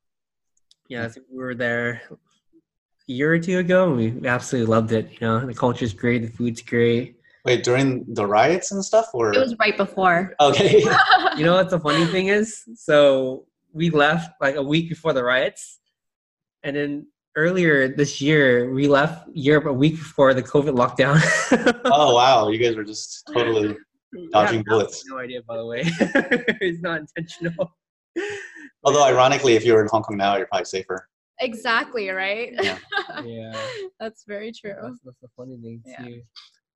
Yeah, I think we were there a year or two ago, and we absolutely loved it. You know, the culture's great, the food's great. Wait, during the riots and stuff, or It was right before. okay? <laughs> You know what the funny thing is? So we left like a week before the riots, and then earlier this year we left Europe a week before the COVID lockdown. <laughs> oh wow, you guys were just totally dodging Yeah, bullets. No idea, by the way. <laughs> it's not intentional. Although ironically, if you were in Hong Kong now, you're probably safer. Exactly, right? Yeah. Yeah. <laughs> That's very true. That's, that's the funny thing Yeah. too.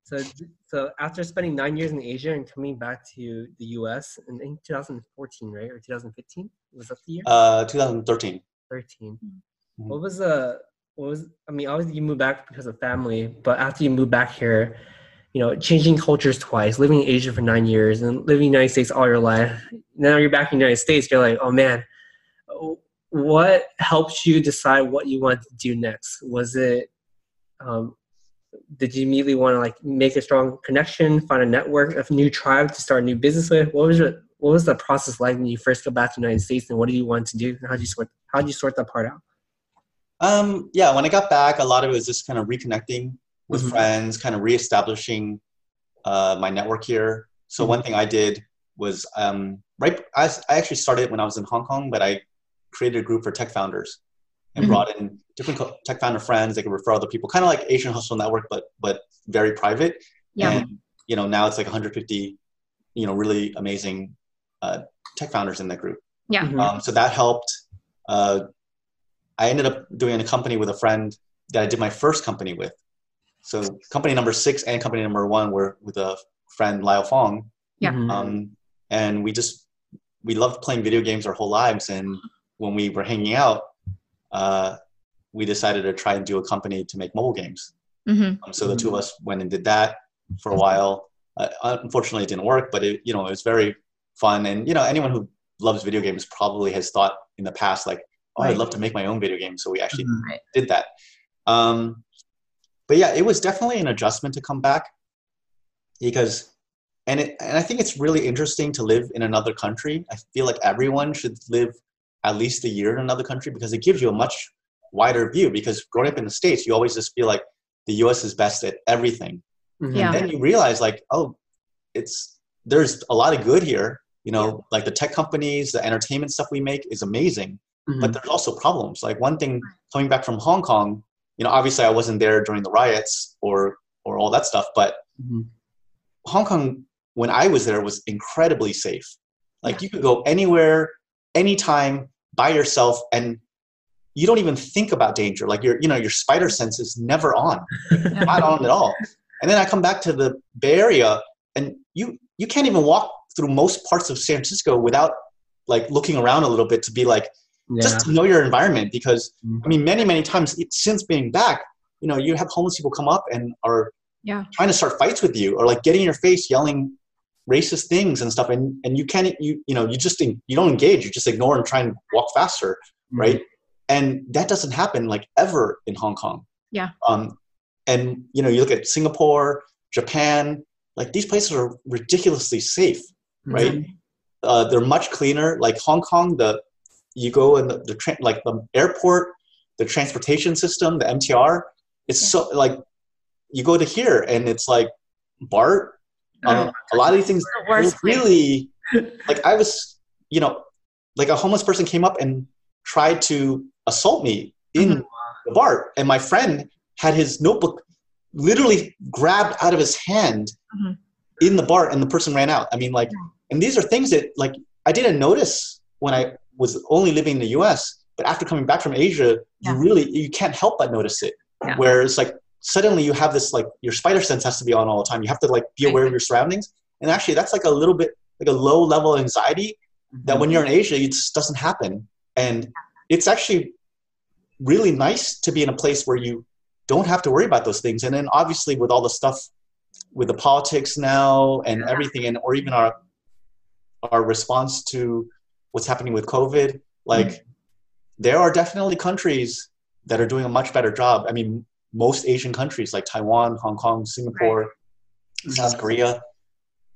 So, so after spending nine years in Asia and coming back to the U.S. in, in 2014, right, or 2015, was that the year? Uh, 2013. 13. Mhm. What was the what was I mean, obviously you moved back because of family, but after you moved back here, you know, changing cultures twice, living in Asia for nine years and living in the United States all your life. Now you're back in the United States, you're like, oh man, what helped you decide what you wanted to do next? Was it um, did you immediately want to like make a strong connection, find a network of new tribe to start a new business with? What was your what was the process like when you first got back to the United States, and what did you want to do? How did you sort how did you sort that part out? Um, yeah, when I got back, a lot of it was just kind of reconnecting with Mhm. friends, kind of reestablishing uh, my network here. So one thing I did was um, right. I, I actually started when I was in Hong Kong, but I created a group for tech founders and Mhm. brought in different co- tech founder friends. They could refer other people, kind of like Asian Hustle Network, but but very private. Yeah. And you know now it's like 150, you know, really amazing uh, tech founders in that group. Yeah. Mhm. Um, so that helped. Uh, I ended up doing a company with a friend that I did my first company with. So company number six and company number one were with a friend Lyle Fong, Yeah. Mhm. um, and we just we loved playing video games our whole lives. And when we were hanging out, uh, we decided to try and do a company to make mobile games. hmm Um, so the two of us went and did that for a while. Uh, unfortunately, it didn't work, but it, you know, it was very fun. And you know, anyone who loves video games probably has thought in the past, like, "Oh, I'd love to make my own video game." So we actually Mhm. Did that. Um, but yeah, it was definitely an adjustment to come back because, and it, and I think it's really interesting to live in another country. I feel like everyone should live at least a year in another country because it gives you a much wider view. Because growing up in the states, you always just feel like the U.S. is best at everything Mhm. Yeah. then you realize like oh it's there's a lot of good here you know like the tech companies the entertainment stuff we make is amazing Mhm. but there's also problems like one thing coming back from hong kong you know obviously i wasn't there during the riots or or all that stuff but Mhm. hong kong when i was there was incredibly safe like you could go anywhere anytime by yourself and you don't even think about danger like your you know your spider sense is never on <laughs> not on at all. And then I come back to the Bay Area, and you you can't even walk through most parts of San Francisco without like looking around a little bit to be like yeah. just to know your environment. Because. I mean, mm-hmm. many many times since being back, you know, you have homeless people come up and are Yeah. trying to start fights with you, or like getting in your face, yelling racist things and stuff, and and you can't you you know you just you don't engage, you just ignore and try and walk faster Mhm. right? And that doesn't happen like ever in Hong Kong. Yeah. Um, and you know, you look at Singapore, Japan, like these places are ridiculously safe, Mhm. right? Uh, they're much cleaner. Like Hong Kong, the you go in the, the tra- like the airport, the transportation system, the MTR. It's Yeah. so like you go to here and it's like BART. Um, a lot of these things The really <laughs> like I was, you know, like a homeless person came up and tried to assault me in Mhm. the BART, and my friend had his notebook literally grabbed out of his hand Mhm. in the BART, and the person ran out. I mean, like, and these are things that like I didn't notice when I was only living in the U.S. But after coming back from Asia, Yeah. you really you can't help but notice it. Yeah. Where it's like suddenly you have this like your spider sense has to be on all the time. You have to like be aware of mm-hmm. your surroundings, and actually that's like a little bit like a low level anxiety mm-hmm. that when you're in Asia, it just doesn't happen. And it's actually really nice to be in a place where you don't have to worry about those things. And then obviously with all the stuff with the politics now and everything, and or even our our response to what's happening with COVID, like mm-hmm. there are definitely countries that are doing a much better job. I mean, most Asian countries like Taiwan, Hong Kong, Singapore, South Korea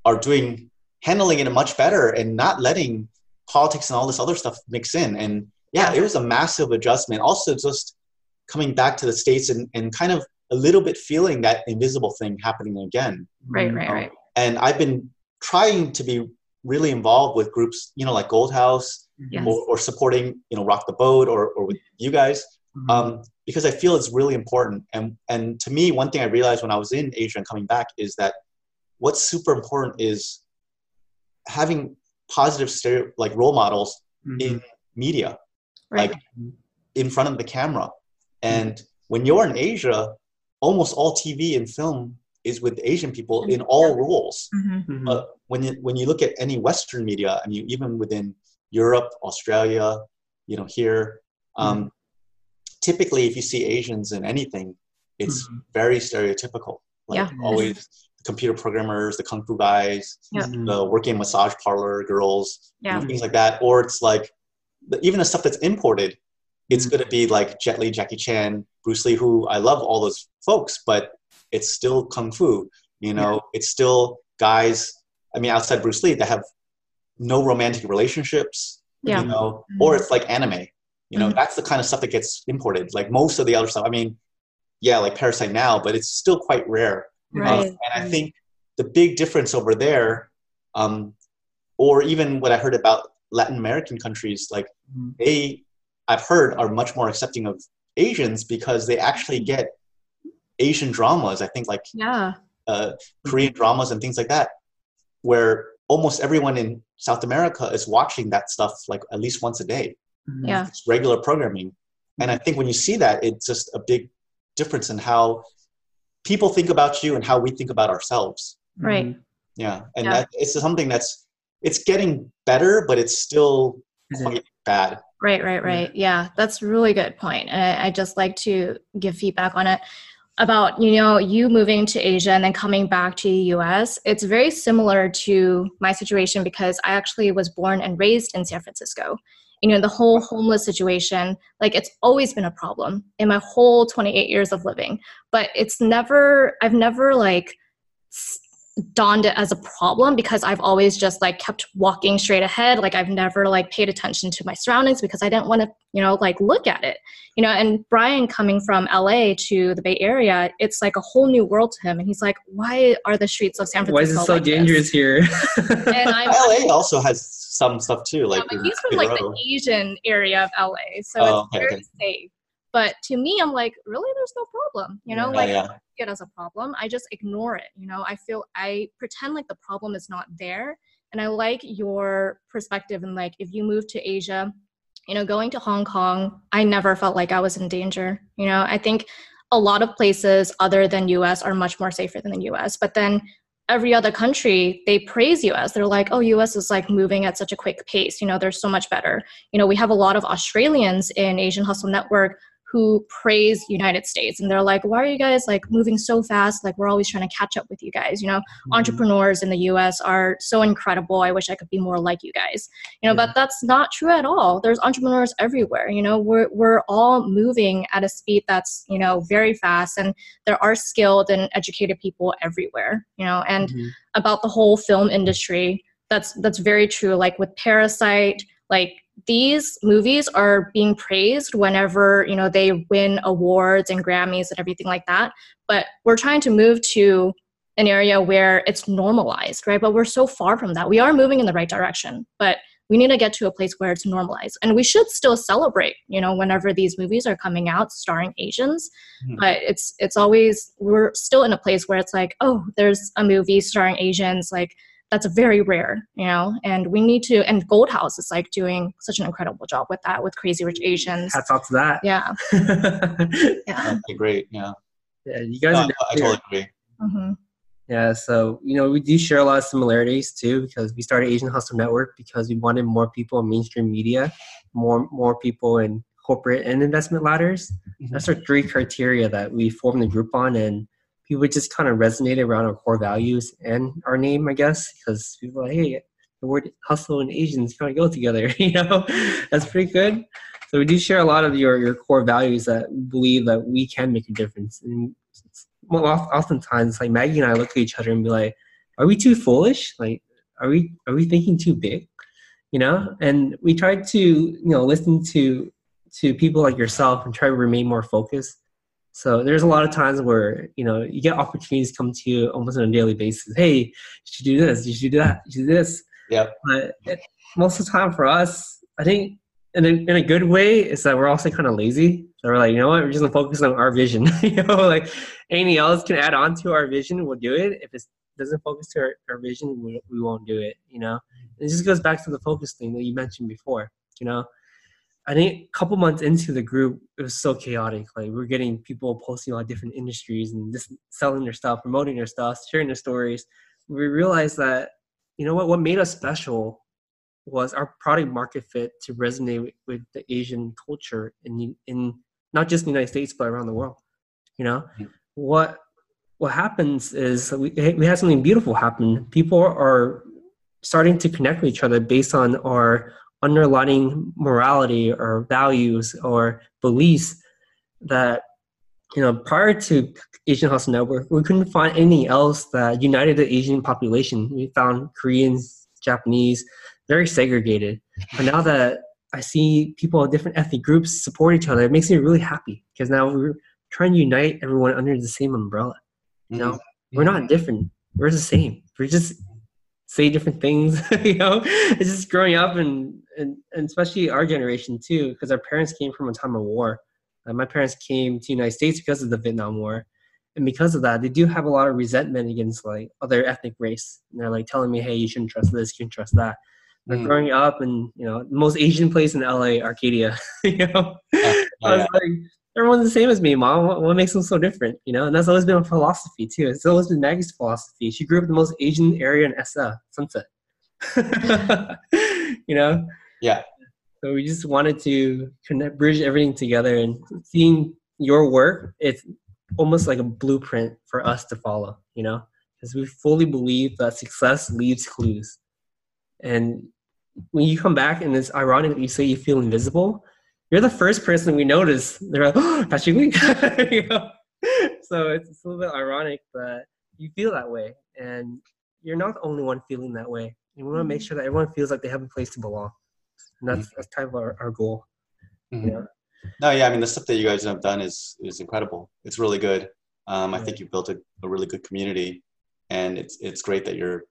are doing handling it much better and not letting politics and all this other stuff mix in. And yeah, it was a massive adjustment. Also, just coming back to the States and, and kind of a little bit feeling that invisible thing happening again. Right, right, Um, right. And I've been trying to be really involved with groups, you know, like Gold House Yes. or, or supporting, you know, Rock the Boat or, or with you guys Mhm. um, because I feel it's really important. And and to me, one thing I realized when I was in Asia and coming back is that what's super important is having positive stereo like role models Mhm. in media, Right. like in front of the camera. And when you're in Asia, almost all TV and film is with Asian people in all roles. hmm Mhm. But when you when you look at any Western media, I mean, even within Europe, Australia, you know, here, um, typically if you see Asians in anything, it's Mhm. very stereotypical. Like Yeah. always, computer programmers, the kung fu guys, Yeah. Mhm. the working massage parlor girls, you know, Yeah. things like that. Or it's like the, even the stuff that's imported. It's Mhm. going to be like Jet Li, Jackie Chan, Bruce Lee, who I love all those folks, but it's still kung fu. You know, it's still guys. I mean, outside Bruce Lee, that have no romantic relationships. Yeah. You know, Mhm. or it's like anime. You know, Mhm. that's the kind of stuff that gets imported. Like most of the other stuff. I mean, yeah, like Parasite now, but it's still quite rare. Um, Right. and I think the big difference over there, um, or even what I heard about Latin American countries, like Mhm. they, I've heard, are much more accepting of Asians because they actually get Asian dramas. I think like Yeah. uh, Korean dramas and things like that, where almost everyone in South America is watching that stuff like at least once a day. Mhm. Yeah. It's regular programming. And I think when you see that, it's just a big difference in how people think about you and how we think about ourselves. Right. Mhm. Yeah. And Yeah. that it's something that's it's getting better, but it's still quite bad. Right, right, right. Yeah, that's a really good point. And I, I just like to give feedback on it about you know you moving to asia and then coming back to the us it's very similar to my situation because i actually was born and raised in san francisco you know the whole homeless situation like it's always been a problem in my whole 28 years of living. But it's never i've never like dawned it as a problem because I've always just like kept walking straight ahead. Like I've never like paid attention to my surroundings because I didn't want to, you know, like look at it. You know, and Brian coming from LA to the Bay Area, it's like a whole new world to him. And he's like, why are the streets of San Francisco? Why is it so like dangerous this? here? And <laughs> I'm LA also has some stuff too, like yeah, but he's from like the Asian area of LA, so Oh, it's okay, very okay. safe. But to me, I'm like, really, there's no problem. You know, Yeah, oh, like yeah. I don't see it as a problem. I just ignore it. You know, I feel I pretend like the problem is not there, and I like your perspective. And like, if you move to Asia, you know, going to Hong Kong, I never felt like I was in danger. You know, I think a lot of places other than US are much more safer than the US. But then every other country, they praise US. They're like, oh, US is like moving at such a quick pace. You know, they're so much better. You know, we have a lot of Australians in Asian Hustle Network who praise United States and they're like, why are you guys like moving so fast? Like we're always trying to catch up with you guys. You know, Mm-hmm. entrepreneurs in the US are so incredible. I wish I could be more like you guys. You know, Yeah. but that's not true at all. There's entrepreneurs everywhere. You know, we're we're all moving at a speed that's, you know, very fast and there are skilled and educated people everywhere, you know, and Mhm. about the whole film industry, that's that's very true. Like with Parasite, like these movies are being praised whenever, you know, they win awards and Grammys and everything like that. But we're trying to move to an area where it's normalized, right? But we're so far from that. We are moving in the right direction, but we need to get to a place where it's normalized. And we should still celebrate, you know, whenever these movies are coming out starring Asians. Mhm. But it's it's always we're still in a place where it's like, oh, there's a movie starring Asians, like that's very rare, you know, and we need to and Gold House is like doing such an incredible job with that with Crazy Rich Asians. Hats off to that. Yeah. yeah, <laughs> Yeah. Okay, great. Yeah, Yeah, you guys No, are I, I totally agree. hmm Yeah, so you know we do share a lot of similarities too because we started Asian Hustle Network because we wanted more people in mainstream media, more more people in corporate and investment ladders. Mhm. That's our three criteria that we formed the group on, and people just kind of resonated around our core values and our name, I guess, because people like, hey, the word hustle and Asians kind of go together, <laughs> you know, that's pretty good. So we do share a lot of your your core values that believe that we can make a difference. And well, oftentimes, like Maggie and I look at each other and be like, "Are we too foolish? Like, are we are we thinking too big?" You know. And we try to you know listen to to people like yourself and try to remain more focused. So there's a lot of times where you know you get opportunities come to you almost on a daily basis. Hey, you should do this. You should do that. You should do this. Yeah. But it, most of the time for us, I think in a, in a good way is that we're also kind of lazy. So we're like, you know what, we're just gonna focus on our vision. <laughs> you know, like anything else can add on to our vision, we'll do it. If it doesn't focus to our, our vision, we, we won't do it. You know, it just goes back to the focus thing that you mentioned before. You know, I think a couple months into the group, it was so chaotic. Like we're getting people posting on different industries and just selling their stuff, promoting their stuff, sharing their stories. We realized that you know what, what made us special was our product market fit to resonate with, with the Asian culture in in not just the United States but around the world. You know, Mhm. what what happens is we we had something beautiful happen. People are starting to connect with each other based on our underlying morality or values or beliefs that you know prior to asian hustle network we couldn't find anything else that united the asian population. We found koreans japanese very segregated. But now that i see people of different ethnic groups support each other it makes me really happy because now we're trying to unite everyone under the same umbrella. You know we're not mm-hmm. different. We're the same. We're just say different things <laughs> you know? It's just growing up and and, and especially our generation too because our parents came from a time of war uh, my parents came to the united states because of the vietnam war and because of that they do have a lot of resentment against like other ethnic race and they're like telling me hey you shouldn't trust this you shouldn't trust that Mm. growing up and you know the most asian place in la arcadia <laughs> you know Yeah, I was like, everyone's the same as me, mom. What, what makes them so different? You know, and that's always been a philosophy too. It's always been Maggie's philosophy. She grew up in the most Asian area in SA, Sunset. <laughs> you know, Yeah. So we just wanted to connect, bridge everything together, and seeing your work, it's almost like a blueprint for us to follow. You know, because we fully believe that success leaves clues, and when you come back and it's ironic that you say you feel invisible, you're the first person we notice. They're like, oh, <laughs> Patrick Lee. <laughs> you know? So it's, it's a little bit ironic, but you feel that way, and you're not the only one feeling that way. And we want to make mm-hmm. sure that everyone feels like they have a place to belong. And that's, that's kind of our, our goal. Mhm. You know? No, yeah, I mean the stuff that you guys have done is is incredible. It's really good. Um, I think you've built a, a really good community, and it's it's great that you're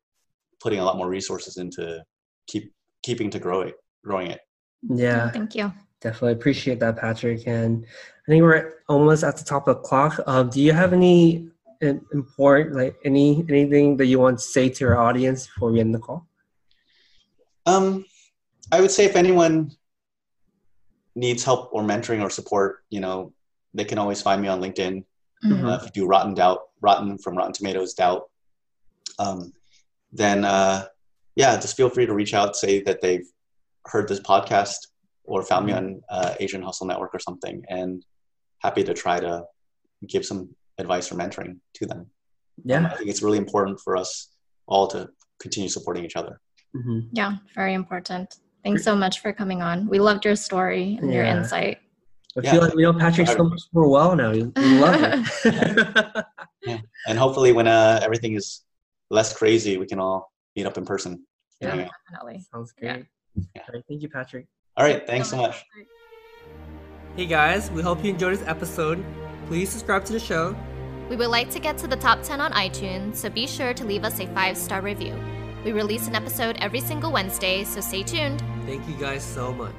putting a lot more resources into keep keeping to grow it, growing it. Yeah, Thank you. definitely appreciate that, Patrick. And I think we're almost at the top of the clock. Um, do you have any important, like any anything that you want to say to our audience before we end the call? Um, I would say if anyone needs help or mentoring or support, you know, they can always find me on LinkedIn. Mhm. Uh, if you do Rotten Dog, Rotten from Rotten Tomatoes Dog, um, then uh, yeah, just feel free to reach out, say that they've heard this podcast or found me on uh, Asian Hustle Network or something, and happy to try to give some advice or mentoring to them. Um, Yeah. I think it's really important for us all to continue supporting each other. hmm Yeah, very important. Thanks so much for coming on. We loved your story and your insight. I Yeah. feel like we know Patrick so much more well now. We we love it. <laughs> <laughs> And hopefully, when uh, everything is less crazy, we can all meet up in person. Yeah. Yeah. Definitely. Sounds Yeah. great. All right, thank you, Patrick. All right, thanks so much. Hey guys, we hope you enjoyed this episode. Please subscribe to the show. We would like to get to the top 10 on iTunes, so be sure to leave us a five star review. We release an episode every single Wednesday, so stay tuned. Thank you guys so much.